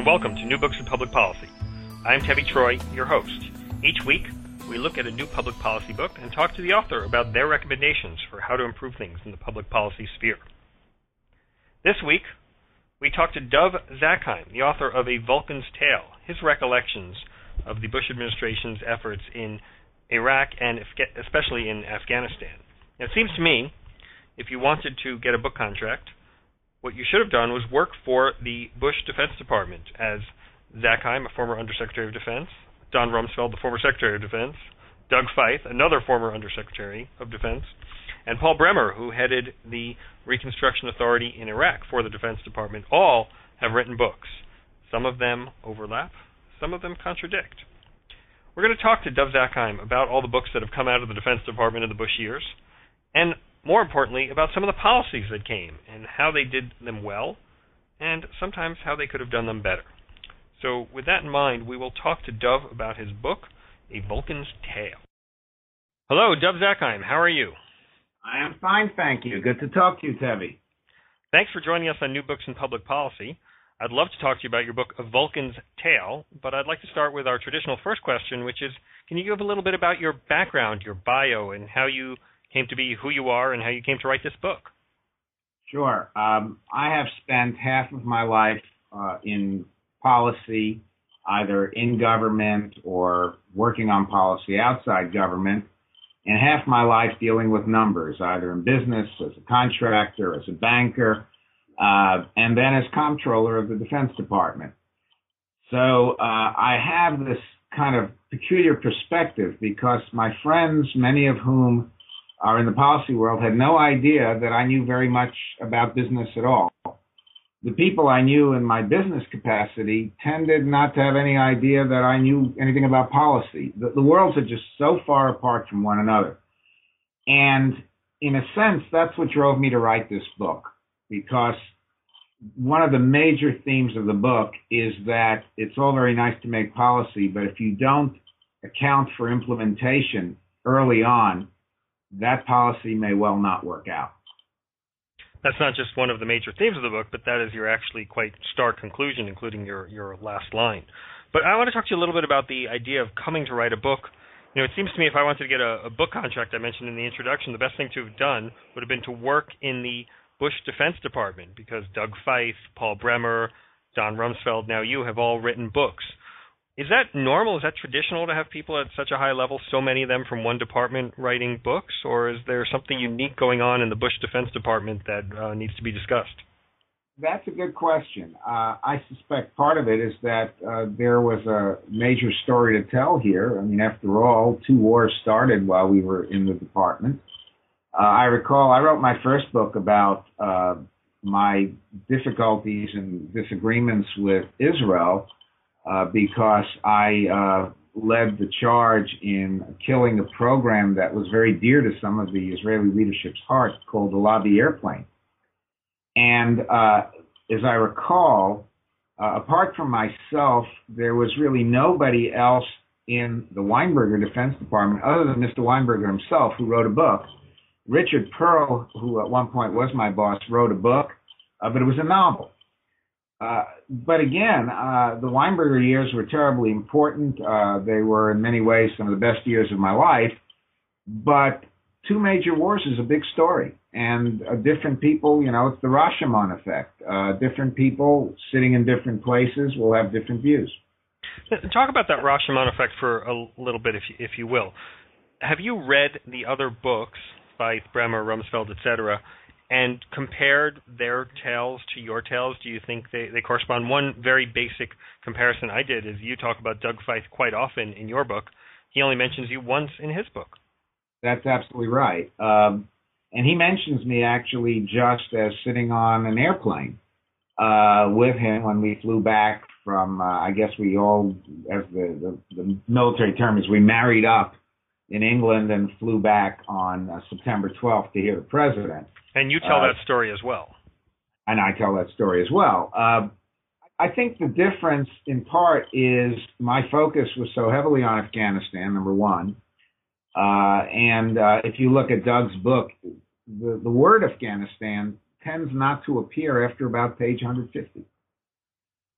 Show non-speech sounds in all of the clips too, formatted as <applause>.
and welcome to New Books in Public Policy. I'm Tevi Troy, your host. Each week, we look at a new public policy book and talk to the author about their recommendations for how to improve things in the public policy sphere. This week, we talk to Dov Zakheim, the author of A Vulcan's Tale, his recollections of the Bush administration's efforts in Iraq and especially in Afghanistan. Now, it seems to me, if you wanted to get a book contract, what you should have done was work for the Bush Defense Department as Zakheim, a former Undersecretary of Defense, Don Rumsfeld, the former Secretary of Defense, Doug Feith, another former Undersecretary of Defense, and Paul Bremer, who headed the Reconstruction Authority in Iraq for the Defense Department, all have written books. Some of them overlap, some of them contradict. We're going to talk to Dov Zakheim about all the books that have come out of the Defense Department in the Bush years, and more importantly, about some of the policies that came and how they did them well, and sometimes how they could have done them better. So, with that in mind, we will talk to Dov about his book, A Vulcan's Tale. Hello, Dov Zakheim. How are you? I am fine, thank you. Good to talk to you, Tevi. Thanks for joining us on New Books in Public Policy. I'd love to talk to you about your book, A Vulcan's Tale, but I'd like to start with our traditional first question, which is can you give a little bit about your background, your bio, and how you came to be who you are and how you came to write this book? Sure. Um, I have spent half of my life uh, in policy, either in government or working on policy outside government, and half my life dealing with numbers, either in business, as a contractor, as a banker, uh, and then as comptroller of the Defense Department. So uh, I have this kind of peculiar perspective because my friends, many of whom are in the policy world, had no idea that I knew very much about business at all. The people I knew in my business capacity tended not to have any idea that I knew anything about policy. The, the worlds are just so far apart from one another. And in a sense, that's what drove me to write this book because one of the major themes of the book is that it's all very nice to make policy, but if you don't account for implementation early on, that policy may well not work out. That's not just one of the major themes of the book, but that is your actually quite stark conclusion, including your, your last line. But I want to talk to you a little bit about the idea of coming to write a book. You know, it seems to me if I wanted to get a, a book contract I mentioned in the introduction, the best thing to have done would have been to work in the Bush Defense Department because Doug Feith, Paul Bremer, Don Rumsfeld, now you have all written books. Is that normal? Is that traditional to have people at such a high level, so many of them from one department writing books, or is there something unique going on in the Bush Defense Department that uh, needs to be discussed? That's a good question. Uh, I suspect part of it is that uh, there was a major story to tell here. I mean, after all, two wars started while we were in the department. Uh, I recall I wrote my first book about uh, my difficulties and disagreements with Israel uh, because I uh, led the charge in killing a program that was very dear to some of the Israeli leadership's hearts called the Lavi Airplane. And uh, as I recall, uh, apart from myself, there was really nobody else in the Weinberger Defense Department other than Mr. Weinberger himself who wrote a book Richard Perle, who at one point was my boss, wrote a book, uh, but it was a novel. Uh, but again, uh, the Weinberger years were terribly important. Uh, they were in many ways some of the best years of my life. But two major wars is a big story, and uh, different people, you know, it's the Rashomon effect. Uh, different people sitting in different places will have different views. Talk about that Rashomon effect for a little bit, if you, if you will. Have you read the other books by Bremer, Rumsfeld, etc., and compared their tales to your tales? Do you think they, they correspond? One very basic comparison I did is you talk about Doug Feith quite often in your book. He only mentions you once in his book. That's absolutely right. Um, and he mentions me actually just as sitting on an airplane uh, with him when we flew back from, uh, I guess we all, as the, the, the military term is, we married up in England and flew back on uh, September 12th to hear the president. And you tell uh, that story as well. And I tell that story as well. Uh, I think the difference, in part, is my focus was so heavily on Afghanistan. Number one, uh, and uh, if you look at Doug's book, the, the word Afghanistan tends not to appear after about page 150.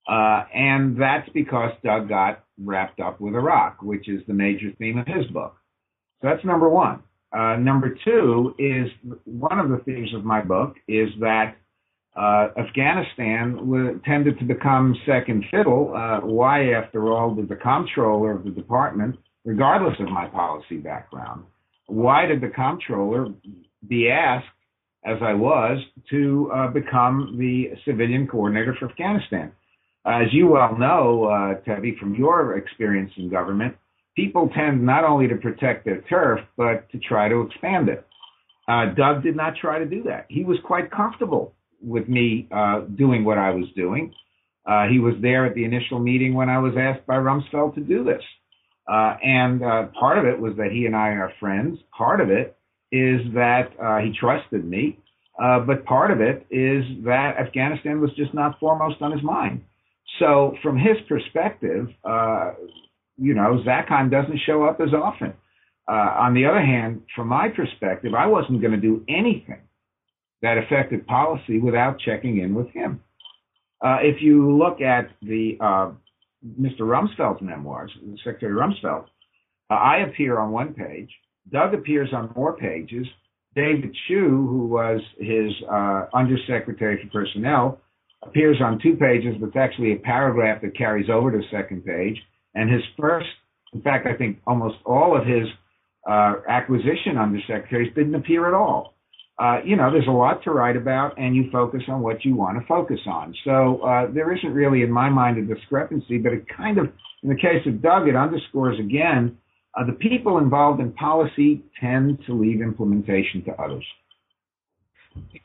Uh, and that's because Doug got wrapped up with Iraq, which is the major theme of his book. So that's number one. Uh, number two is one of the themes of my book is that uh, Afghanistan w- tended to become second fiddle. Uh, why, after all, did the comptroller of the department, regardless of my policy background, why did the comptroller be asked, as I was, to uh, become the civilian coordinator for Afghanistan? As you well know, uh, Tevi, from your experience in government, people tend not only to protect their turf, but to try to expand it. Uh, Doug did not try to do that. He was quite comfortable with me uh, doing what I was doing. Uh, he was there at the initial meeting when I was asked by Rumsfeld to do this. Uh, and uh, part of it was that he and I are friends. Part of it is that uh, he trusted me. but part of it is that Afghanistan was just not foremost on his mind. So from his perspective, you know, Zakheim doesn't show up as often. Uh, on the other hand, from my perspective, I wasn't going to do anything that affected policy without checking in with him. Uh, if you look at the uh, Mr. Rumsfeld's memoirs, Secretary Rumsfeld, uh, I appear on one page. Doug appears on more pages. David Chu, who was his uh, Undersecretary for Personnel, appears on two pages, but it's actually a paragraph that carries over to the second page. And his first, in fact, I think almost all of his uh, acquisition undersecretaries didn't appear at all. Uh, you know, there's a lot to write about, and you focus on what you want to focus on. So uh, there isn't really, in my mind, a discrepancy, but it kind of, in the case of Doug, it underscores again uh, the people involved in policy tend to leave implementation to others.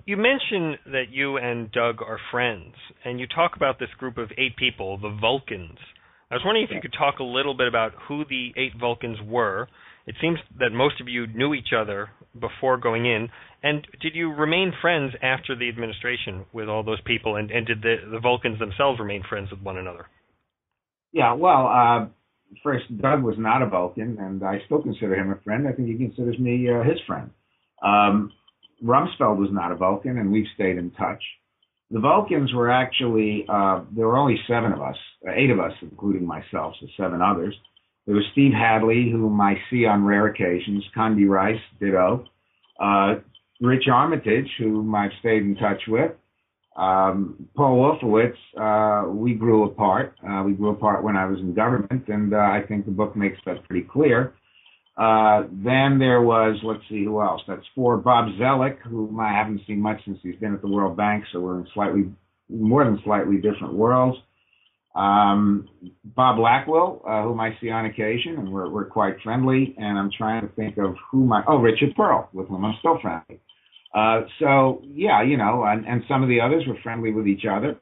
You mentioned that you and Doug are friends, and you talk about this group of eight people, the Vulcans. I was wondering if you could talk a little bit about who the eight Vulcans were. It seems that most of you knew each other before going in, and did you remain friends after the administration with all those people, and, and did the, the Vulcans themselves remain friends with one another? Yeah, well, uh, first, Doug was not a Vulcan, and I still consider him a friend. I think he considers me uh, his friend. Um, Rumsfeld was not a Vulcan, and we've stayed in touch. The Vulcans were actually, uh, there were only seven of us, uh, eight of us, including myself, so seven others. There was Steve Hadley, whom I see on rare occasions, Condi Rice, ditto, uh, Rich Armitage, whom I've stayed in touch with, um, Paul Wolfowitz, uh, we grew apart. Uh, we grew apart when I was in government, and uh, I think the book makes that pretty clear. Uh, then there was, let's see, who else? That's four. Bob Zoellick, whom I haven't seen much since he's been at the World Bank, so we're in slightly, more than slightly different worlds. Um, Bob Blackwill, uh, whom I see on occasion, and we're, we're quite friendly. And I'm trying to think of who my, oh, Richard Perle, with whom I'm still friendly. Uh, so yeah, you know, and, and some of the others were friendly with each other.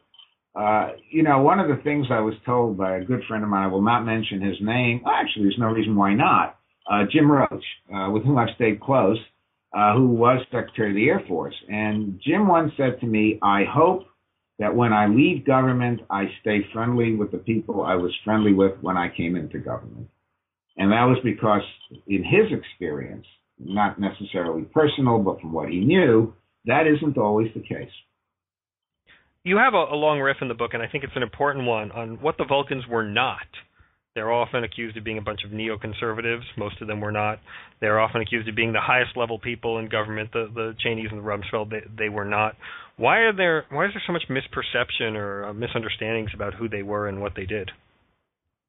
Uh, you know, one of the things I was told by a good friend of mine, I will not mention his name. Actually, there's no reason why not uh, Jim Roche, uh, with whom I've stayed close, uh, who was Secretary of the Air Force. And Jim once said to me, I hope that when I leave government, I stay friendly with the people I was friendly with when I came into government. And that was because, in his experience, not necessarily personal, but from what he knew, that isn't always the case. You have a, a long riff in the book, and I think it's an important one on what the Vulcans were not. They're often accused of being a bunch of neoconservatives. Most of them were not. They're often accused of being the highest level people in government. The the Cheneys and the Rumsfeld they, they were not. Why are there why is there so much misperception or uh, misunderstandings about who they were and what they did?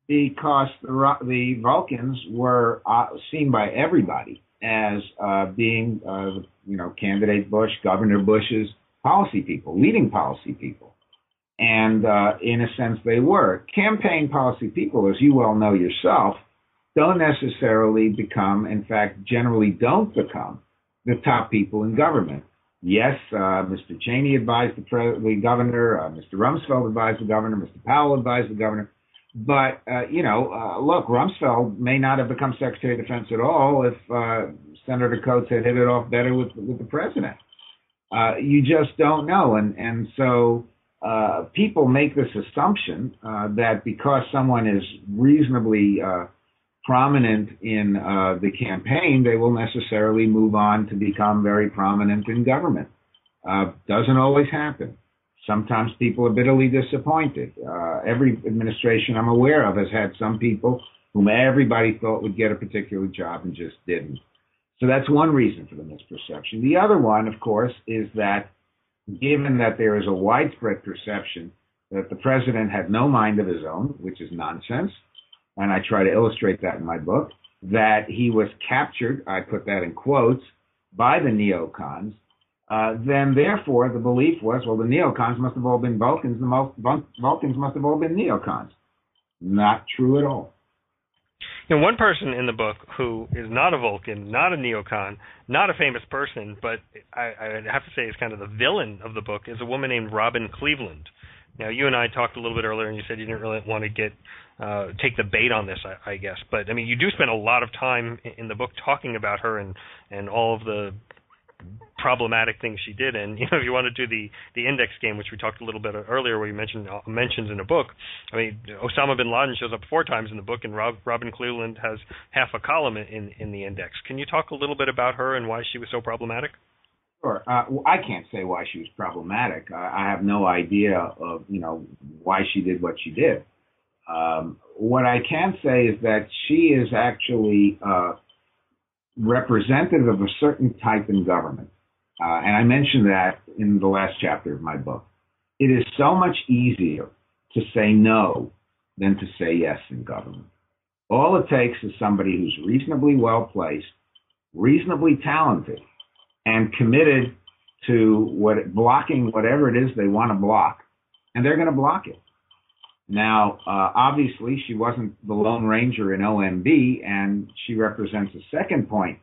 Because the the Vulcans were uh, seen by everybody as uh, being uh, you know candidate Bush, Governor Bush's policy people, leading policy people. And uh, in a sense, they were. Campaign policy people, as you well know yourself, don't necessarily become, in fact, generally don't become the top people in government. Yes, uh, Mr. Cheney advised the, pre- the governor, uh, Mr. Rumsfeld advised the governor, Mr. Powell advised the governor. But, uh, you know, uh, look, Rumsfeld may not have become Secretary of Defense at all if uh, Senator Coats had hit it off better with, with the president. Uh, you just don't know. And, and so, uh, people make this assumption uh, that because someone is reasonably uh, prominent in uh, the campaign, they will necessarily move on to become very prominent in government. Uh, doesn't always happen. Sometimes people are bitterly disappointed. Every administration I'm aware of has had some people whom everybody thought would get a particular job and just didn't. So that's one reason for the misperception. The other one, of course, is that given that there is a widespread perception that the president had no mind of his own, which is nonsense, and I try to illustrate that in my book, that he was captured, I put that in quotes, by the neocons, uh, then therefore the belief was, well, the neocons must have all been Vulcans, the Vulcans must have all been neocons. Not true at all. You know, one person in the book who is not a Vulcan, not a neocon, not a famous person, but I, I have to say is kind of the villain of the book, is a woman named Robin Cleveland. Now, you and I talked a little bit earlier, and you said you didn't really want to get uh, take the bait on this, I, I guess. But I mean, you do spend a lot of time in the book talking about her and and all of the problematic things she did. And <laughs> you know, if you want to do the the index game, which we talked a little bit earlier, where you mentioned uh, mentions in a book. I mean, Osama bin Laden shows up four times in the book, and Rob, Robin Cleveland has half a column in in the index. Can you talk a little bit about her and why she was so problematic? Sure. Uh, well, I can't say why she was problematic. I, I have no idea of you know why she did what she did. Um, what I can say is that she is actually uh, representative of a certain type in government. Uh, and I mentioned that in the last chapter of my book. It is so much easier to say no than to say yes in government. All it takes is somebody who's reasonably well placed, reasonably talented, and committed to what blocking whatever it is they want to block, and they're going to block it. Now, uh, obviously, she wasn't the Lone Ranger in OMB, and she represents a second point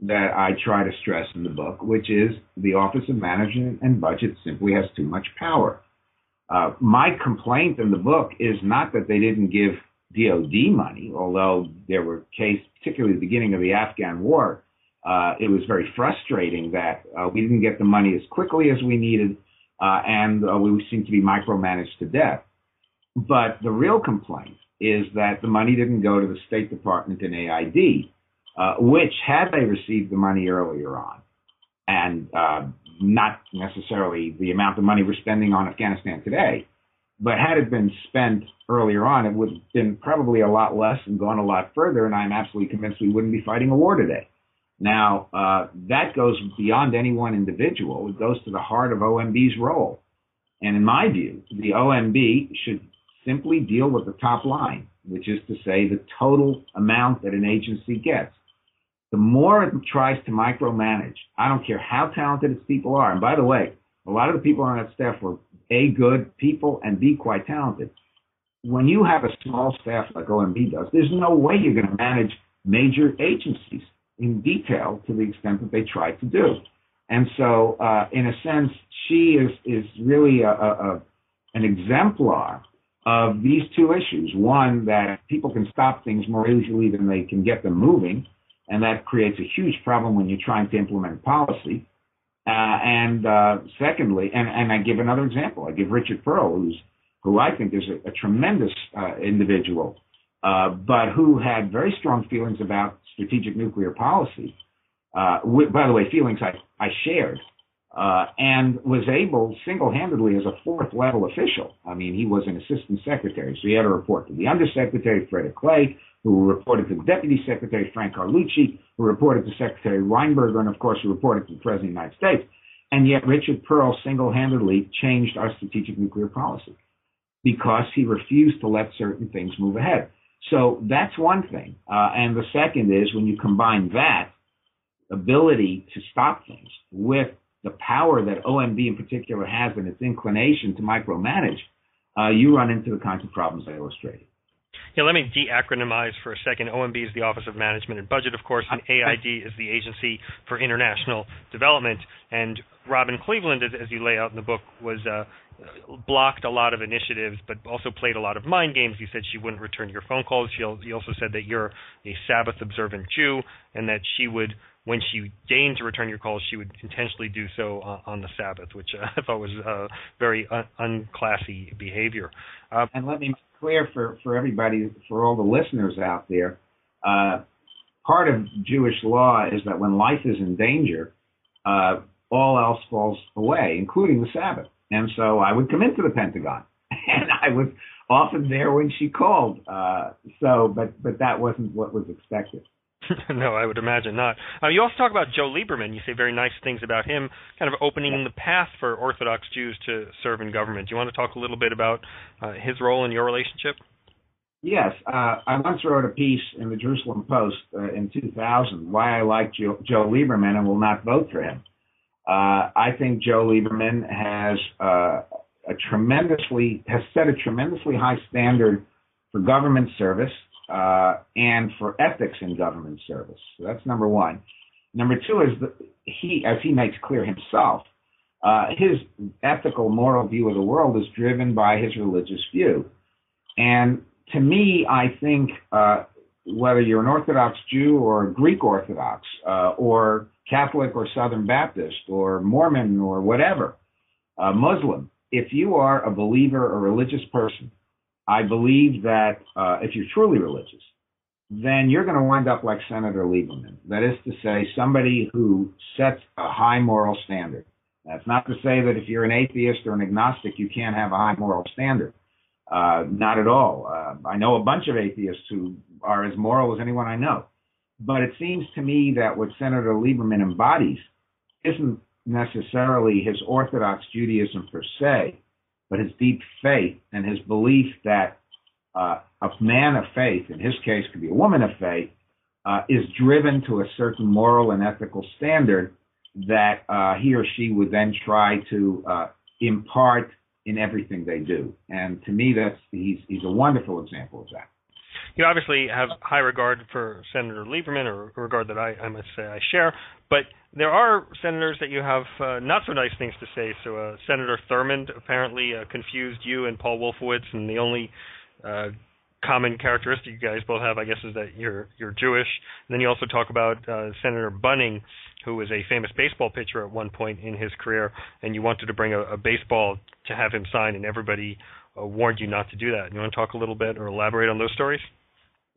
that I try to stress in the book, which is the Office of Management and Budget simply has too much power. Uh, my complaint in the book is not that they didn't give DoD money, although there were cases, particularly the beginning of the Afghan war, uh, it was very frustrating that uh, we didn't get the money as quickly as we needed, uh, and uh, we seemed to be micromanaged to death. But the real complaint is that the money didn't go to the State Department and AID, uh, which, had they received the money earlier on, and uh, not necessarily the amount of money we're spending on Afghanistan today, but had it been spent earlier on, it would have been probably a lot less and gone a lot further, and I'm absolutely convinced we wouldn't be fighting a war today. Now, uh, that goes beyond any one individual. It goes to the heart of OMB's role. And in my view, the OMB should simply deal with the top line, which is to say the total amount that an agency gets. The more it tries to micromanage, I don't care how talented its people are. And by the way, a lot of the people on that staff were A, good people, and B, quite talented. When you have a small staff like OMB does, there's no way you're going to manage major agencies in detail to the extent that they try to do. And so, uh, in a sense, she is, is really a, a, an exemplar of these two issues. One, that people can stop things more easily than they can get them moving, and that creates a huge problem when you're trying to implement policy. Uh, and uh, secondly, and, and I give another example. I give Richard Perle, who's who I think is a, a tremendous uh, individual, uh, but who had very strong feelings about strategic nuclear policy. Uh, by the way, feelings I, I shared uh, and was able single-handedly as a fourth level official. I mean, he was an assistant secretary, so he had to report to the undersecretary, Fred Iklé, who reported to the deputy secretary, Frank Carlucci, who reported to Secretary Weinberger, and of course, who reported to the president of the United States. And yet Richard Perle single-handedly changed our strategic nuclear policy because he refused to let certain things move ahead. So that's one thing. Uh, and the second is when you combine that ability to stop things with the power that OMB in particular has and its inclination to micromanage, uh, you run into the kinds of problems I illustrated. Yeah, let me de-acronymize for a second. OMB is the Office of Management and Budget, of course, and AID is the Agency for International Development. And Robin Cleveland, as, as you lay out in the book, was uh, blocked a lot of initiatives, but also played a lot of mind games. You said she wouldn't return your phone calls. She, you also said that you're a Sabbath observant Jew, and that she would when she deigned to return your calls, she would intentionally do so uh, on the Sabbath, which uh, <laughs> I thought was uh, very un- unclassy behavior. Uh, and let me clear for, for everybody, for all the listeners out there, uh, part of Jewish law is that when life is in danger, uh, all else falls away, including the Sabbath. and so I would come into the Pentagon, <laughs> and I was often there when she called. Uh, so, but but that wasn't what was expected. <laughs> no, I would imagine not. Uh, you also talk about Joe Lieberman. You say very nice things about him, kind of opening the path for Orthodox Jews to serve in government. Do you want to talk a little bit about uh, his role in your relationship? Yes, uh, I once wrote a piece in the Jerusalem Post uh, in 2000 why I like Joe, Joe, Lieberman and will not vote for him. Uh, I think Joe Lieberman has uh, a tremendously has set a tremendously high standard for government service uh, and for ethics in government service. So that's number one. Number two is that he, as he makes clear himself, uh, his ethical, moral view of the world is driven by his religious view. And to me, I think uh, whether you're an Orthodox Jew or Greek Orthodox uh, or Catholic or Southern Baptist or Mormon or whatever, uh, Muslim, if you are a believer or religious person, I believe that uh, if you're truly religious, then you're going to wind up like Senator Lieberman. That is to say, somebody who sets a high moral standard. That's not to say that if you're an atheist or an agnostic, you can't have a high moral standard. Uh, not at all. Uh, I know a bunch of atheists who are as moral as anyone I know. But it seems to me that what Senator Lieberman embodies isn't necessarily his Orthodox Judaism per se, but his deep faith and his belief that uh, a man of faith, in his case could be a woman of faith, uh, is driven to a certain moral and ethical standard that uh, he or she would then try to uh, impart in everything they do. And to me, that's he's he's a wonderful example of that. You obviously have high regard for Senator Lieberman, or regard that I, I must say I share. But there are senators that you have uh, not so nice things to say. So uh, Senator Thurmond apparently uh, confused you and Paul Wolfowitz, and the only uh, common characteristic you guys both have, I guess, is that you're you're Jewish. And then you also talk about uh, Senator Bunning, who was a famous baseball pitcher at one point in his career, and you wanted to bring a, a baseball to have him sign, and everybody uh, warned you not to do that. You want to talk a little bit or elaborate on those stories?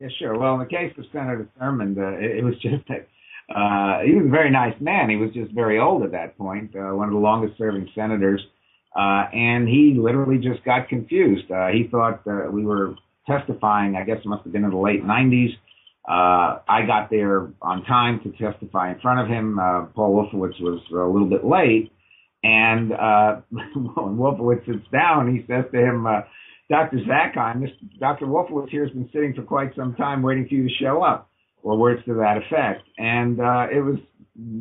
Yeah, sure. Well, in the case of Senator Thurmond, uh, it, it was just that uh, he was a very nice man. He was just very old at that point, uh, one of the longest serving senators. Uh, and he literally just got confused. Uh, he thought uh, we were testifying, I guess it must have been in the late 90s. Uh, I got there on time to testify in front of him. Uh, Paul Wolfowitz was a little bit late. And uh, when <laughs> Wolfowitz sits down, he says to him, uh, Dr. This, Dr. Wolfowitz here has been sitting for quite some time waiting for you to show up, or words to that effect. And uh, it was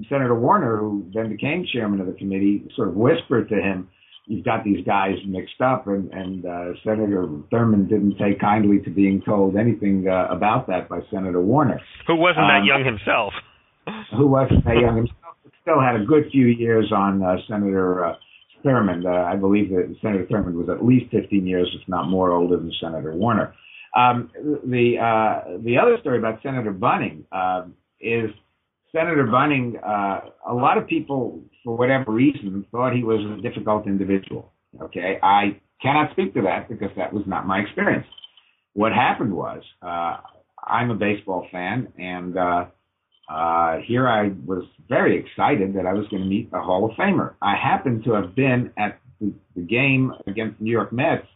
Senator Warner, who then became chairman of the committee, sort of whispered to him, you've got these guys mixed up, and, and uh, Senator Thurmond didn't take kindly to being told anything uh, about that by Senator Warner. Who wasn't um, that young himself. who wasn't that young himself, but still had a good few years on uh, Senator uh, Thurmond. Uh, I believe that Senator Thurmond was at least 15 years, if not more, older than Senator Warner. Um, the uh, the other story about Senator Bunning uh, is Senator Bunning. Uh, a lot of people, for whatever reason, thought he was a difficult individual. Okay, I cannot speak to that because that was not my experience. What happened was, uh, I'm a baseball fan, and uh, here I was very excited that I was going to meet a Hall of Famer. I happened to have been at the, the game against the New York Mets.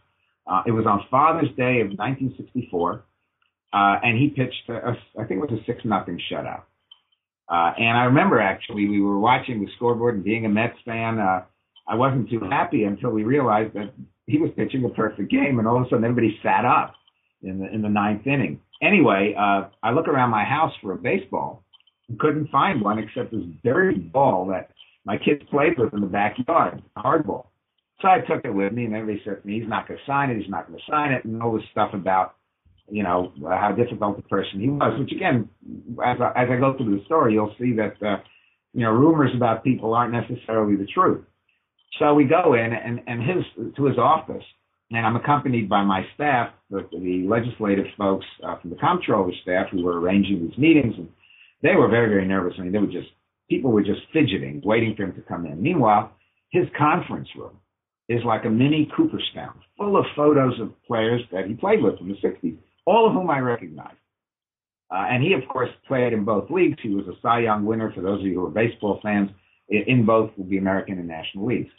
Uh, it was on Father's Day of 1964, uh, and he pitched, a, a, I think it was a six nothing shutout. Uh, and I remember actually we were watching the scoreboard and being a Mets fan, uh, I wasn't too happy until we realized that he was pitching a perfect game, and all of a sudden everybody sat up in the in the ninth inning. Anyway, uh, I look around my house for a baseball, couldn't find one except this dirty ball that my kids played with in the backyard, hardball. So I took it with me, and everybody said to me, "He's not going to sign it. He's not going to sign it," and all this stuff about, you know, how difficult the person he was. Which again, as I, as I go through the story, you'll see that, uh, you know, rumors about people aren't necessarily the truth. So we go in, and and his to his office, and I'm accompanied by my staff, the, the legislative folks uh, from the comptroller staff who were arranging these meetings and they were very, very nervous. I mean, they were just, people were just fidgeting, waiting for him to come in. Meanwhile, his conference room is like a mini Cooperstown, full of photos of players that he played with in the 60s, all of whom I recognize. Uh, and he, of course, played in both leagues. He was a Cy Young winner, for those of you who are baseball fans, in both the American and National Leagues.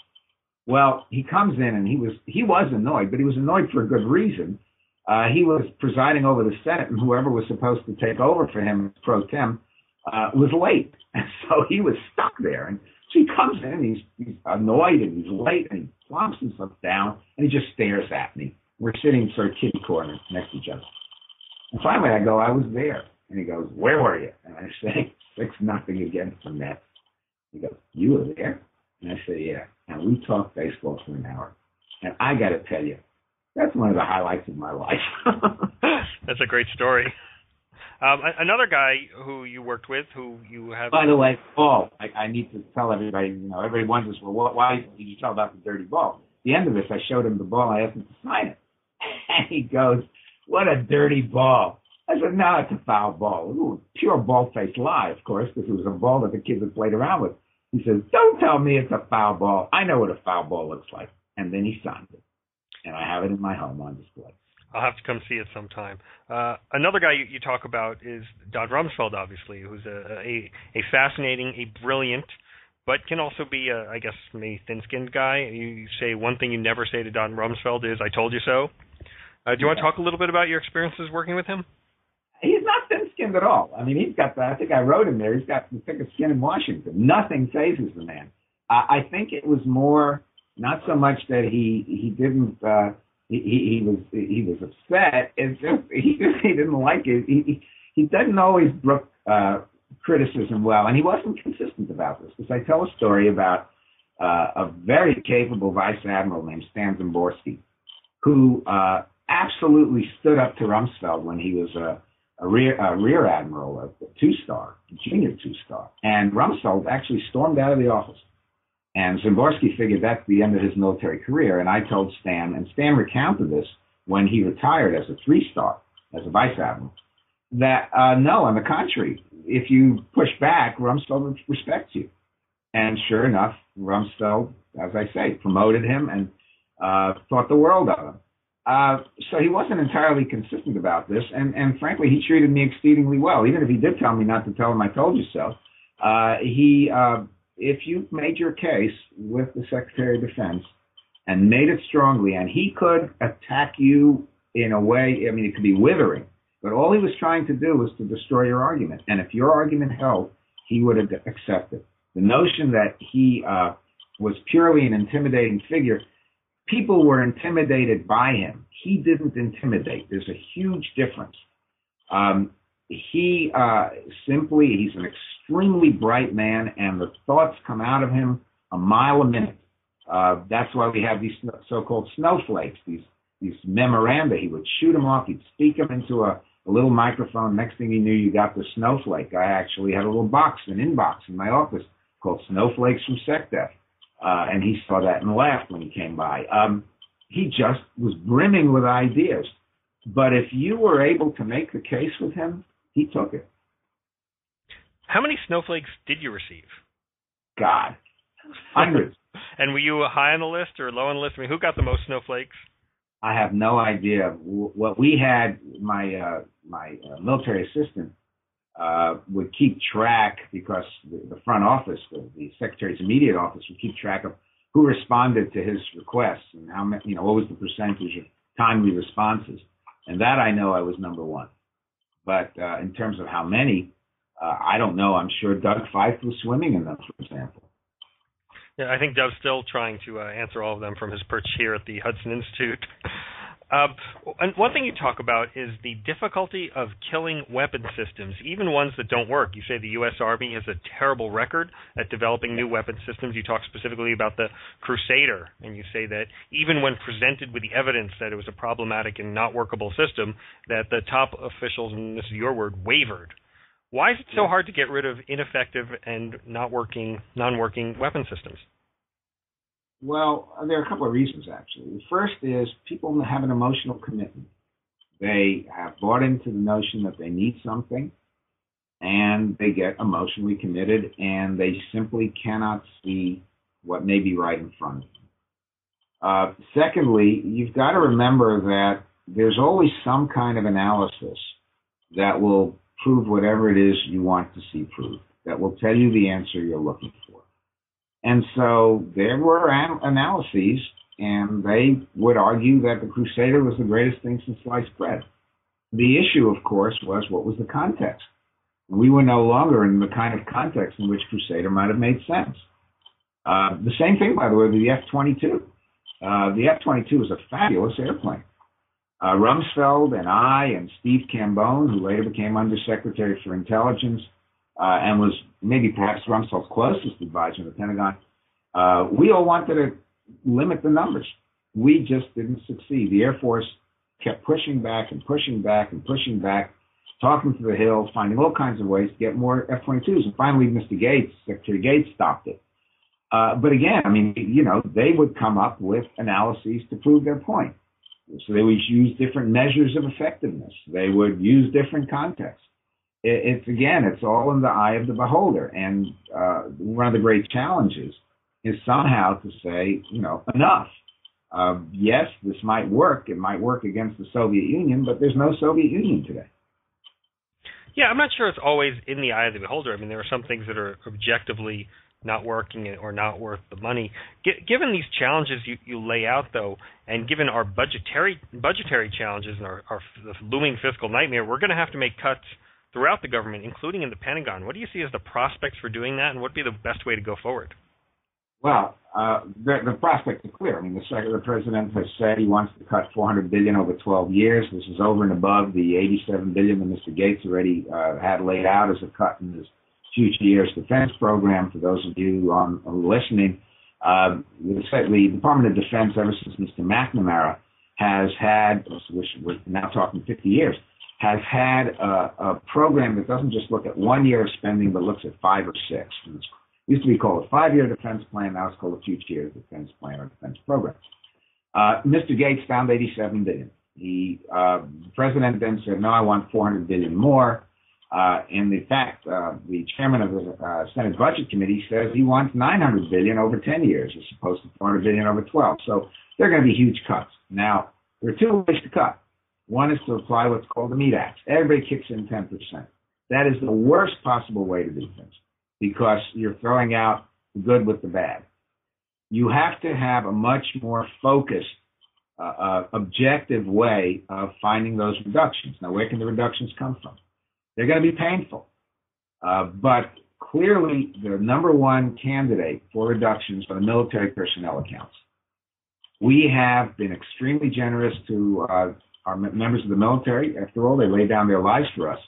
Well, he comes in and he was he was annoyed, but he was annoyed for a good reason. Uh, he was presiding over the Senate, and whoever was supposed to take over for him pro tem uh, was late, <laughs> and so he was stuck there. And so he comes in, and he's, he's annoyed and he's late, and he plumps himself down, and he just stares at me. We're sitting sort of kitty corner next to each other. And finally, I go, I was there. And he goes, Where were you? And I say, <laughs> Six nothing against the Mets. He goes, You were there? And I say, Yeah. And we talked baseball for an hour. And I got to tell you, that's one of the highlights of my life. <laughs> that's a great story. Um, another guy who you worked with, who you have. By the way, Paul, I, I need to tell everybody. You know, everybody wonders, well, why did you tell about the dirty ball? At the end of this, I showed him the ball. I asked him to sign it, <laughs> and he goes, "What a dirty ball!" I said, "No, it's a foul ball. Ooh, pure ball-faced lie, of course, because it was a ball that the kids had played around with." He says, "Don't tell me it's a foul ball. I know what a foul ball looks like." And then he signed it, and I have it in my home on display. I'll have to come see it sometime. Uh, another guy you, you, talk about is Don Rumsfeld, obviously, who's a, a, a fascinating, a brilliant, but can also be, a, I guess, maybe thin-skinned guy. You say one thing you never say to Don Rumsfeld is "I told you so." Uh, do you yeah. want to talk a little bit about your experiences working with him? He's not thin-skinned at all. I mean, he's got the. I think I wrote him there. He's got the thickest skin in Washington. Nothing fazes the man. Uh, I think it was more not so much that he he didn't. Uh, he, he, was he was upset. It's just <laughs> he he didn't like it. He he doesn't always brook uh, criticism well, and he wasn't consistent about this. Because I tell a story about uh, a very capable vice admiral named Stan Szemborski, who uh, absolutely stood up to Rumsfeld when he was a, a rear a rear admiral, a two star, junior two star, and Rumsfeld actually stormed out of the office and Szemborski figured that's the end of his military career. And I told Stan, and Stan recounted this when he retired as a three star, as a vice admiral, that uh, no, on the contrary, if you push back, Rumsfeld respects you. And sure enough, Rumsfeld, as I say, promoted him and uh, thought the world of him. Uh, so he wasn't entirely consistent about this, and, and frankly, he treated me exceedingly well. Even if he did tell me not to tell him I told you so, uh, he uh, if you made your case with the Secretary of Defense and made it strongly, and he could attack you in a way, I mean, it could be withering, but all he was trying to do was to destroy your argument. And if your argument held, he would have accepted. The notion that he uh, was purely an intimidating figure, people were intimidated by him. He didn't intimidate. There's a huge difference. Um, he uh, simply, he's an extremely bright man, and the thoughts come out of him a mile a minute. Uh, that's why we have these so-called snowflakes, these these memoranda. He would shoot them off. He'd speak them into a, a little microphone. Next thing you knew, you got the snowflake. I actually had a little box, an inbox in my office called Snowflakes from SecDef. Uh, and he saw that and laughed when he came by. Um, he just was brimming with ideas. But if you were able to make the case with him, he took it. How many snowflakes did you receive? God, hundreds. <laughs> and were you high on the list or low on the list? I mean, who got the most snowflakes? I have no idea. What we had, my uh, my uh, military assistant uh, would keep track because the, the front office, the, the secretary's immediate office, would keep track of who responded to his requests and how many, you know, what was the percentage of timely responses. And that I know I was number one. But uh, in terms of how many, uh, I don't know. I'm sure Doug Feith was swimming in them, for example. Yeah, I think Doug's still trying to uh, answer all of them from his perch here at the Hudson Institute. <laughs> Uh, and one thing you talk about is the difficulty of killing weapon systems, even ones that don't work. You say the U.S. Army has a terrible record at developing new weapon systems. You talk specifically about the Crusader, and you say that even when presented with the evidence that it was a problematic and not workable system, that the top officials, and this is your word, wavered. Why is it so hard to get rid of ineffective and not working, non-working weapon systems? Well, there are a couple of reasons actually. The first is people have an emotional commitment. They have bought into the notion that they need something and they get emotionally committed and they simply cannot see what may be right in front of them. Uh, secondly, you've got to remember that there's always some kind of analysis that will prove whatever it is you want to see proved, that will tell you the answer you're looking for. And so there were an- analyses, and they would argue that the Crusader was the greatest thing since sliced bread. The issue, of course, was what was the context. We were no longer in the kind of context in which Crusader might have made sense. Uh, the same thing, by the way, with the F-22. Uh, the F-22 was a fabulous airplane. Uh, Rumsfeld and I and Steve Cambone, who later became Undersecretary for Intelligence uh, and was maybe perhaps Rumsfeld's closest advisor in the Pentagon, uh, we all wanted to limit the numbers. We just didn't succeed. The Air Force kept pushing back and pushing back and pushing back, talking to the Hill, finding all kinds of ways to get more F-22s. And finally, Mr. Gates, Secretary Gates, stopped it. Uh, but again, I mean, you know, they would come up with analyses to prove their point. So they would use different measures of effectiveness. They would use different contexts. It, it's again, it's all in the eye of the beholder. And uh, one of the great challenges is somehow to say, you know, enough. Uh, yes, this might work. It might work against the Soviet Union, but there's no Soviet Union today. Yeah, I'm not sure it's always in the eye of the beholder. I mean, there are some things that are objectively not working or not worth the money. G- given these challenges you, you lay out, though, and given our budgetary budgetary challenges and our, our the looming fiscal nightmare, we're going to have to make cuts throughout the government, including in the Pentagon. What do you see as the prospects for doing that, and what would be the best way to go forward? Well, uh, the, the prospects are clear. I mean, the, the president has said he wants to cut 400 billion over 12 years. This is over and above the 87 billion that Mr. Gates already uh, had laid out as a cut in his future years defense program. For those of you on, listening, uh, the, Department of Defense, ever since Mr. McNamara, has had, which we're now talking 50 years, has had a, a program that doesn't just look at one year of spending, but looks at five or six. And it's used to be called a five-year defense plan. Now it's called a future defense plan or defense program. Uh, Mr. Gates found 87 billion. He, uh, the president then said, "No, I want 400 billion more." Uh, and in fact, uh, the chairman of the uh, Senate Budget Committee says he wants 900 billion over 10 years as opposed to 400 billion over 12. So there are going to be huge cuts. Now, there are two ways to cut. One is to apply what's called the meat axe. Everybody kicks in 10%. That is the worst possible way to do things because you're throwing out the good with the bad. You have to have a much more focused, uh, uh, objective way of finding those reductions. Now, where can the reductions come from? They're going to be painful. Uh, but clearly, the number one candidate for reductions are the military personnel accounts. We have been extremely generous to uh, our members of the military. After all, they lay down their lives for us.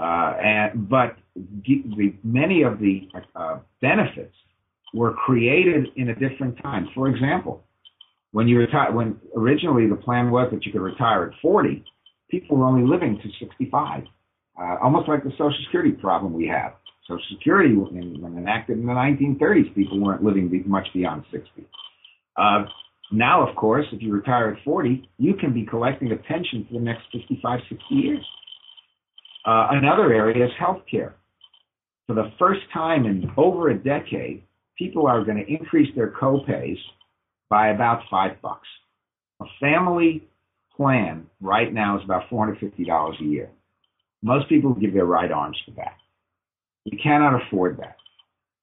Uh, and, but the, many of the uh, benefits were created in a different time. For example, when you retire, when originally the plan was that you could retire at 40, people were only living to 65, uh, almost like the Social Security problem we have. Social Security, when, enacted in the 1930s, people weren't living much beyond 60. Now, of course, if you retire at 40, you can be collecting a pension for the next 55, 60 years. Uh, another area is healthcare. For the first time in over a decade, people are going to increase their copays by about five bucks. A family plan right now is about $450 a year. Most people give their right arms for that. We cannot afford that.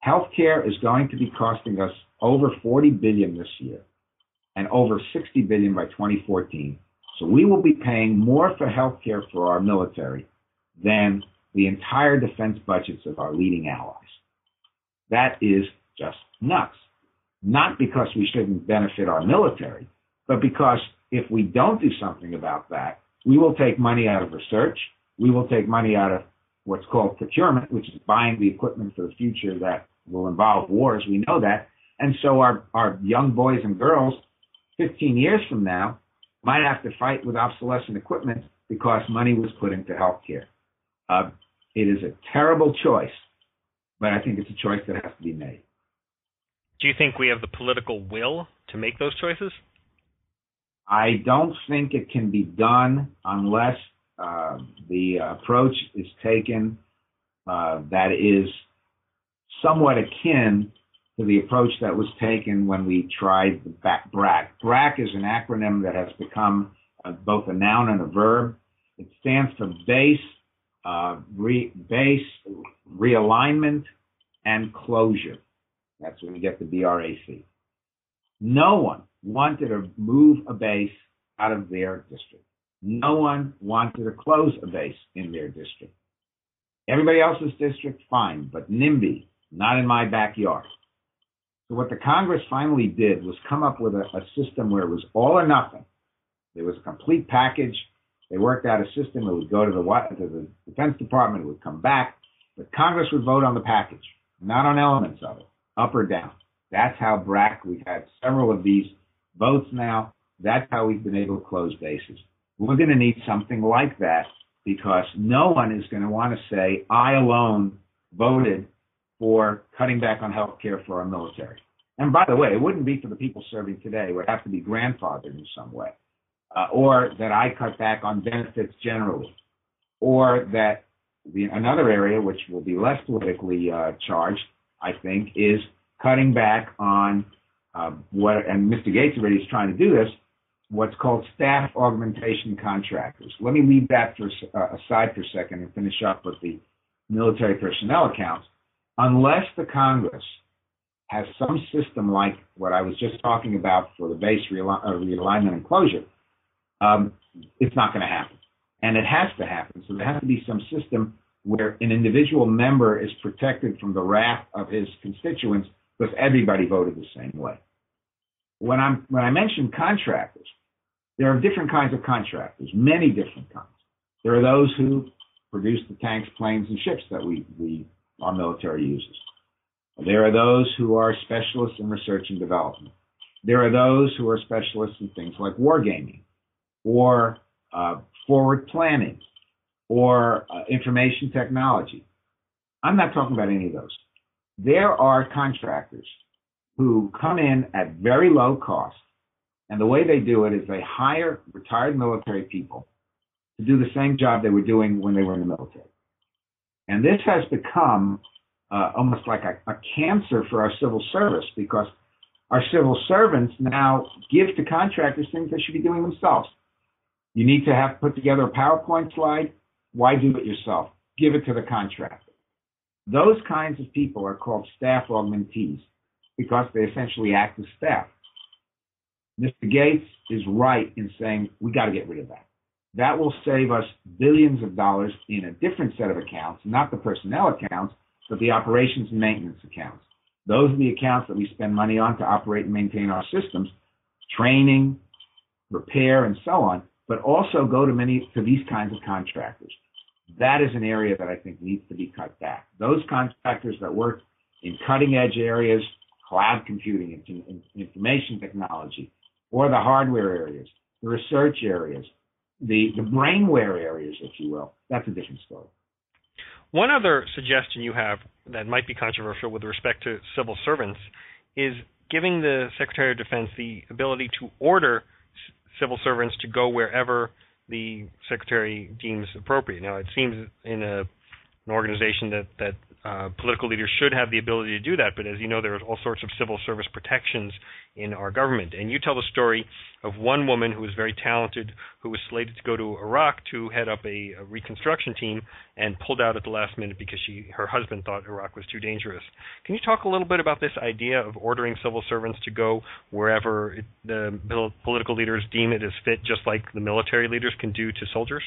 Healthcare is going to be costing us over 40 billion this year and over 60 billion by 2014. So we will be paying more for healthcare for our military than the entire defense budgets of our leading allies. That is just nuts. Not because we shouldn't benefit our military, but because if we don't do something about that, we will take money out of research, we will take money out of what's called procurement, which is buying the equipment for the future that will involve wars. We know that. And so our, our young boys and girls, 15 years from now, might have to fight with obsolescent equipment because money was put into healthcare. Uh, it is a terrible choice, but I think it's a choice that has to be made. Do you think we have the political will to make those choices? I don't think it can be done unless uh, the approach is taken uh, that is somewhat akin to the approach that was taken when we tried the BRAC. BRAC is an acronym that has become both a noun and a verb. It stands for base, uh, re- base, realignment, and closure. That's when you get the BRAC. No one wanted to move a base out of their district. No one wanted to close a base in their district. Everybody else's district, fine, but NIMBY, not in my backyard. So what the Congress finally did was come up with a, a system where it was all or nothing. It was a complete package. They worked out a system. It would go to the, to the Defense Department. It would come back. But Congress would vote on the package, not on elements of it, up or down. That's how BRAC, we've had several of these votes now. That's how we've been able to close bases. We're going to need something like that because no one is going to want to say, I alone voted for cutting back on health care for our military. And by the way, it wouldn't be for the people serving today. It would have to be grandfathered in some way. Uh, or that I cut back on benefits generally. Or that the, another area, which will be less politically uh, charged, I think, is cutting back on uh, what, and Mr. Gates already is trying to do this, what's called staff augmentation contractors. Let me leave that for, uh, aside for a second and finish up with the military personnel accounts. Unless the Congress has some system like what I was just talking about for the base uh, realignment and closure, um, it's not going to happen. And it has to happen. So there has to be some system where an individual member is protected from the wrath of his constituents because everybody voted the same way. When I'm when I mention contractors, there are different kinds of contractors, many different kinds. There are those who produce the tanks, planes, and ships that we, we our military uses. There are those who are specialists in research and development. There are those who are specialists in things like wargaming or uh, forward planning or uh, information technology. I'm not talking about any of those. There are contractors who come in at very low cost, and the way they do it is they hire retired military people to do the same job they were doing when they were in the military. And this has become uh, almost like a, a cancer for our civil service because our civil servants now give to contractors things they should be doing themselves. You need to have put together a PowerPoint slide. Why do it yourself? Give it to the contractor. Those kinds of people are called staff augmentees because they essentially act as staff. Mr. Gates is right in saying we got to get rid of that. That will save us billions of dollars in a different set of accounts, not the personnel accounts, but the operations and maintenance accounts. Those are the accounts that we spend money on to operate and maintain our systems, training, repair, and so on, but also go to many to these kinds of contractors. That is an area that I think needs to be cut back. Those contractors that work in cutting edge areas, cloud computing, information technology, or the hardware areas, the research areas, the, the brainware areas, if you will, that's a different story. One other suggestion you have that might be controversial with respect to civil servants is giving the Secretary of Defense the ability to order civil servants to go wherever the Secretary deems appropriate. Now, it seems in a, an organization that that uh, political leaders should have the ability to do that, but as you know, there are all sorts of civil service protections in our government. And you tell the story of one woman who was very talented, who was slated to go to Iraq to head up a, a reconstruction team, and pulled out at the last minute because she her husband thought Iraq was too dangerous. Can you talk a little bit about this idea of ordering civil servants to go wherever it, the political leaders deem it as fit, just like the military leaders can do to soldiers?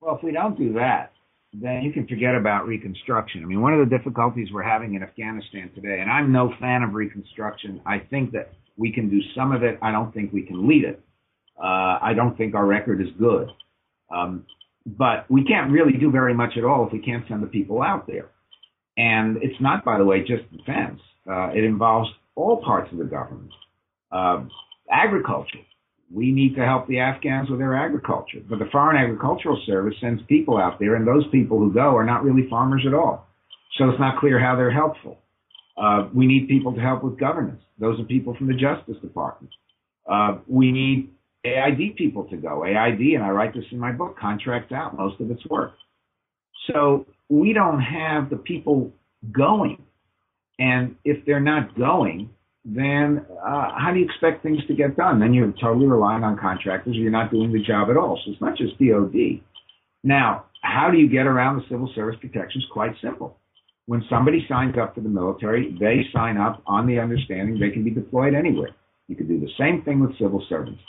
Well, if we don't do that, then you can forget about Reconstruction. I mean, one of the difficulties we're having in Afghanistan today, and I'm no fan of Reconstruction. I think that we can do some of it. I don't think we can lead it. Uh, I don't think our record is good. Um, but we can't really do very much at all if we can't send the people out there. And it's not, by the way, just defense. Uh, it involves all parts of the government. Uh, agriculture we need to help the Afghans with their agriculture. But the Foreign Agricultural Service sends people out there, and those people who go are not really farmers at all. So it's not clear how they're helpful. Uh, we need people to help with governance. Those are people from the Justice Department. Uh, we need AID people to go. AID, and I write this in my book, contracts out most of its work. So we don't have the people going. And if they're not going, then uh, how do you expect things to get done? Then you're totally relying on contractors or you're not doing the job at all. So it's not just DOD. Now, how do you get around the civil service protections? Quite simple. when somebody signs up for the military, they sign up on the understanding they can be deployed anywhere. You could do the same thing with civil servants.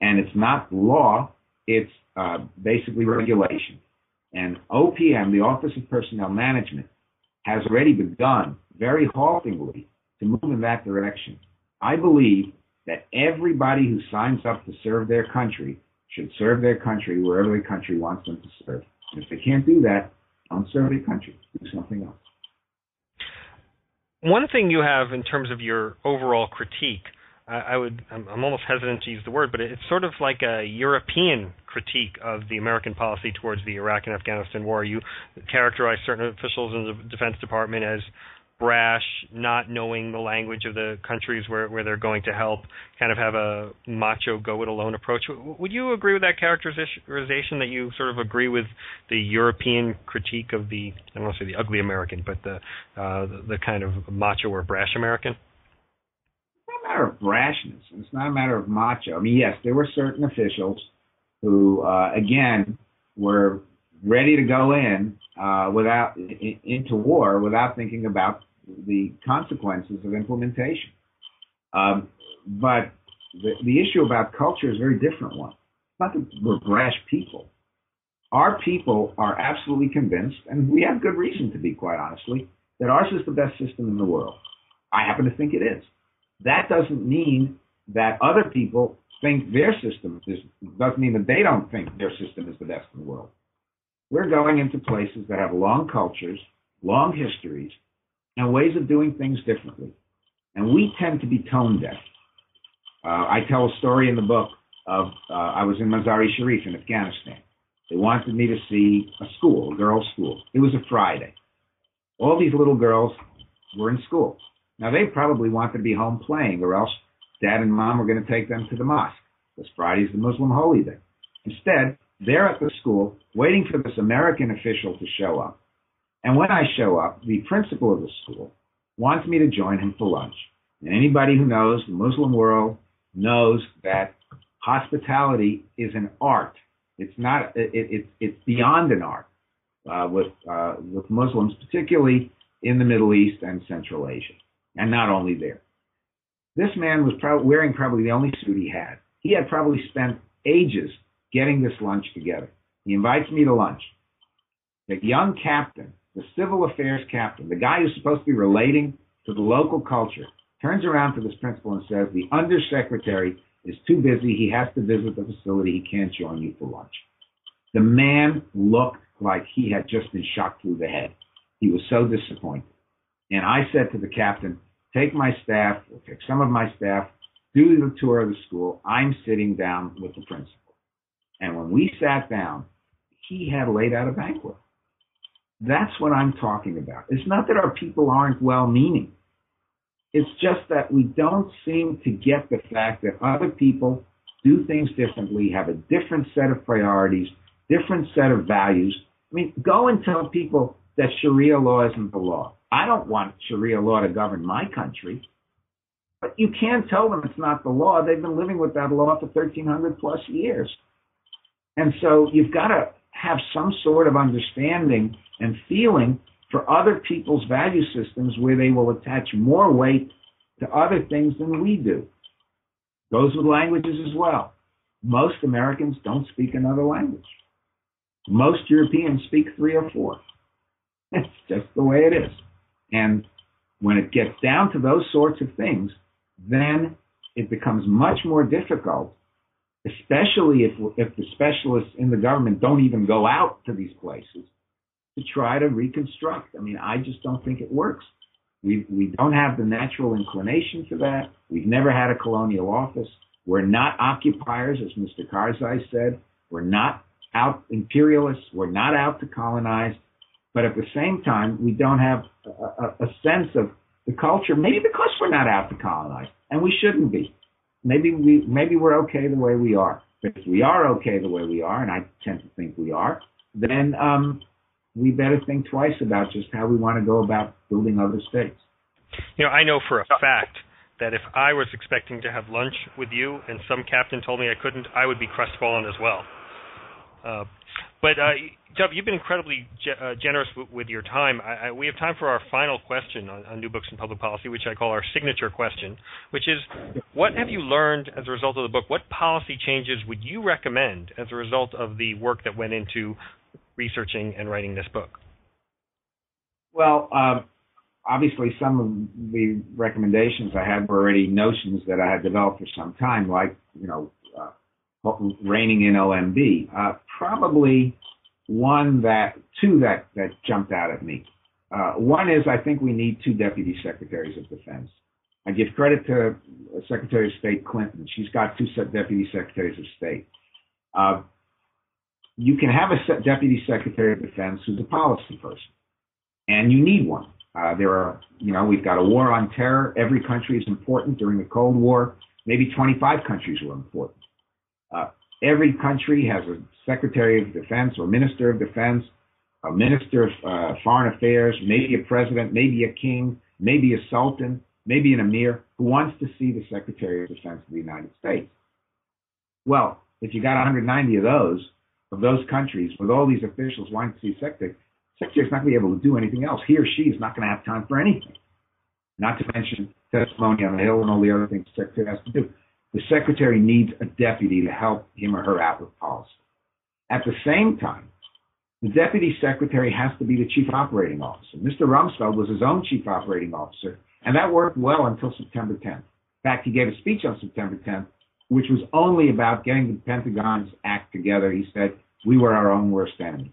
And it's not law, it's uh, basically regulation. And OPM, the Office of Personnel Management, has already begun very haltingly to move in that direction. I believe that everybody who signs up to serve their country should serve their country wherever the country wants them to serve. If they can't do that, don't serve their country. Do something else. One thing you have in terms of your overall critique I, I would I'm, I'm almost hesitant to use the word, but it's sort of like a European critique of the American policy towards the Iraq and Afghanistan war. You characterize certain officials in the Defense Department as brash, not knowing the language of the countries where, where they're going to help, kind of have a macho go it alone approach. Would you agree with that characterization that you sort of agree with the European critique of the I don't want to say the ugly American, but the uh, the, the kind of macho or brash American? It's not a matter of brashness. It's not a matter of macho. I mean, yes, there were certain officials who, uh, again, were ready to go in uh, without in, into war without thinking about the consequences of implementation. Um, but the, the issue about culture is a very different one. It's not that we're brash people. Our people are absolutely convinced, and we have good reason to be, quite honestly, that ours is the best system in the world. I happen to think it is. That doesn't mean that other people think their system is, doesn't mean that they don't think their system is the best in the world. We're going into places that have long cultures, long histories, and ways of doing things differently. And we tend to be tone deaf. Uh, I tell a story in the book of uh, I was in Mazar-i Sharif in Afghanistan. They wanted me to see a school, a girls' school. It was a Friday. All these little girls were in school. Now they probably wanted to be home playing, or else dad and mom were going to take them to the mosque because Friday's the Muslim holy day. Instead, they're at the school waiting for this American official to show up. And when I show up, the principal of the school wants me to join him for lunch. And anybody who knows the Muslim world knows that hospitality is an art. It's not. It, it, it's beyond an art uh, with uh, with Muslims, particularly in the Middle East and Central Asia and not only there. This man was pro- wearing probably the only suit he had. He had probably spent ages getting this lunch together. He invites me to lunch. The young captain, the civil affairs captain, the guy who's supposed to be relating to the local culture, turns around to this principal and says, The undersecretary is too busy. He has to visit the facility. He can't join you for lunch. The man looked like he had just been shot through the head. He was so disappointed. And I said to the captain, take my staff, or take some of my staff, do the tour of the school. I'm sitting down with the principal. And when we sat down, he had laid out a banquet. That's what I'm talking about. It's not that our people aren't well meaning. It's just that we don't seem to get the fact that other people do things differently, have a different set of priorities, different set of values. I mean, go and tell people that Sharia law isn't the law. I don't want Sharia law to govern my country. But you can't tell them it's not the law. They've been living with that law for 1,300 plus years. And so you've got to have some sort of understanding and feeling for other people's value systems where they will attach more weight to other things than we do. Goes with languages as well. Most Americans don't speak another language. Most Europeans speak three or four. <laughs> It's just the way it is. And when it gets down to those sorts of things, then it becomes much more difficult, especially if, if the specialists in the government don't even go out to these places to try to reconstruct. I mean, I just don't think it works. We, we don't have the natural inclination for that. We've never had a colonial office. We're not occupiers, as Mr. Karzai said. We're not out imperialists. We're not out to colonize. But at the same time, we don't have a, a, a sense of the culture, maybe because we're not out to colonize, and we shouldn't be. Maybe we maybe we're okay the way we are. If we are okay the way we are, and I tend to think we are, then um, we better think twice about just how we want to go about building other states. You know, I know for a fact that if I was expecting to have lunch with you and some captain told me I couldn't, I would be crestfallen as well. Uh, But uh, Dov, you've been incredibly ge- uh, generous w- with your time. I, I, we have time for our final question on, on, new books in public policy, which I call our signature question, which is, what have you learned as a result of the book? What policy changes would you recommend as a result of the work that went into researching and writing this book? Well, um, obviously, some of the recommendations I had were already notions that I had developed for some time, like you know, uh, reining in OMB. Uh, probably one that two that that jumped out at me. Uh, one is I think we need two deputy secretaries of defense. I give credit to Secretary of State Clinton. She's got two deputy secretaries of state. Uh, you can have a deputy secretary of defense who's a policy person, and you need one. Uh, there are, you know, we've got a war on terror. Every country is important. During the Cold War, maybe 25 countries were important. Uh, every country has a secretary of defense or minister of defense, a minister of uh, foreign affairs, maybe a president, maybe a king, maybe a sultan, maybe an emir who wants to see the secretary of defense of the United States. Well, if you got 190 of those, of those countries, with all these officials wanting to see secretary, secretary's not going to be able to do anything else. He or she is not going to have time for anything. Not to mention testimony on the Hill and all the other things secretary has to do. The secretary needs a deputy to help him or her out with policy. At the same time, the deputy secretary has to be the chief operating officer. Mr. Rumsfeld was his own chief operating officer, and that worked well until September 10th. In fact, he gave a speech on September 10th, which was only about getting the Pentagon's act together. He said, We were our own worst enemy.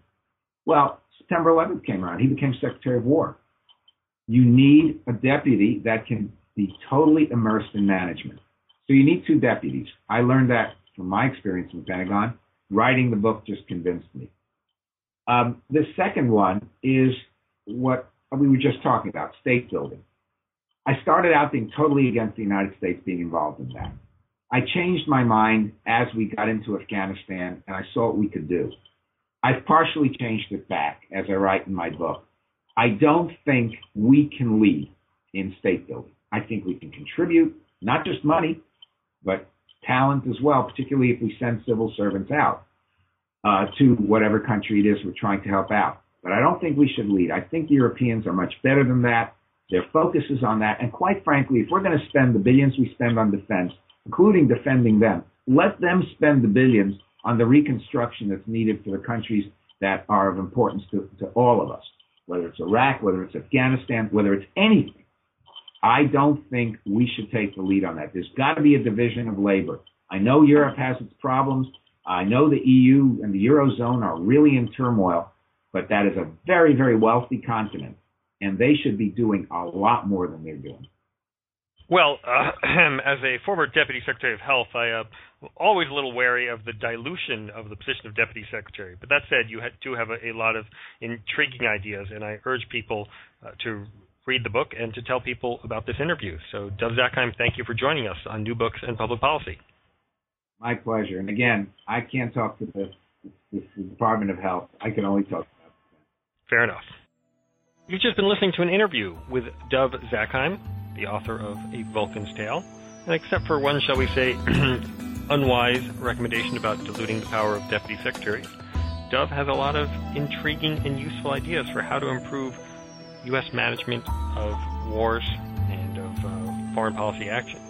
Well, September 11th came around. He became Secretary of War. You need a deputy that can be totally immersed in management. So you need two deputies. I learned that from my experience in the Pentagon. Writing the book just convinced me. Um, the second one is what we were just talking about state building. I started out being totally against the United States being involved in that. I changed my mind as we got into Afghanistan and I saw what we could do. I've partially changed it back as I write in my book. I don't think we can lead in state building. I think we can contribute, not just money, but talent as well, particularly if we send civil servants out uh, to whatever country it is we're trying to help out. But I don't think we should lead. I think Europeans are much better than that. Their focus is on that. And quite frankly, if we're going to spend the billions we spend on defense, including defending them, let them spend the billions on the reconstruction that's needed for the countries that are of importance to, to all of us, whether it's Iraq, whether it's Afghanistan, whether it's anything. I don't think we should take the lead on that. There's got to be a division of labor. I know Europe has its problems. I know the EU and the Eurozone are really in turmoil, but that is a very, very wealthy continent, and they should be doing a lot more than they're doing. Well, uh, <clears throat> as a former Deputy Secretary of Health, I uh, always a little wary of the dilution of the position of Deputy Secretary. But that said, you do have a, a, lot of intriguing ideas, and I urge people uh, to read the book and to tell people about this interview. So, Dov Zakheim, thank you for joining us on New Books and Public Policy. My pleasure. And again, I can't talk to the, the, the Department of Health. I can only talk to them. Fair enough. You've just been listening to an interview with Dov Zakheim the author of A Vulcan's Tale, and except for one, shall we say, <clears throat> unwise recommendation about diluting the power of deputy secretaries, Dov has a lot of intriguing and useful ideas for how to improve U.S. management of wars and of uh, foreign policy actions.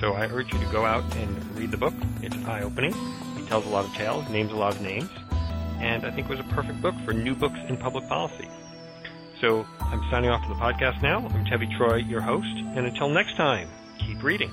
So I urge you to go out and read the book. It's eye-opening. It tells a lot of tales, names a lot of names, and I think it was a perfect book for new books in public policy. So I'm signing off to the podcast now. I'm Tevi Troy, your host, and until next time, keep reading.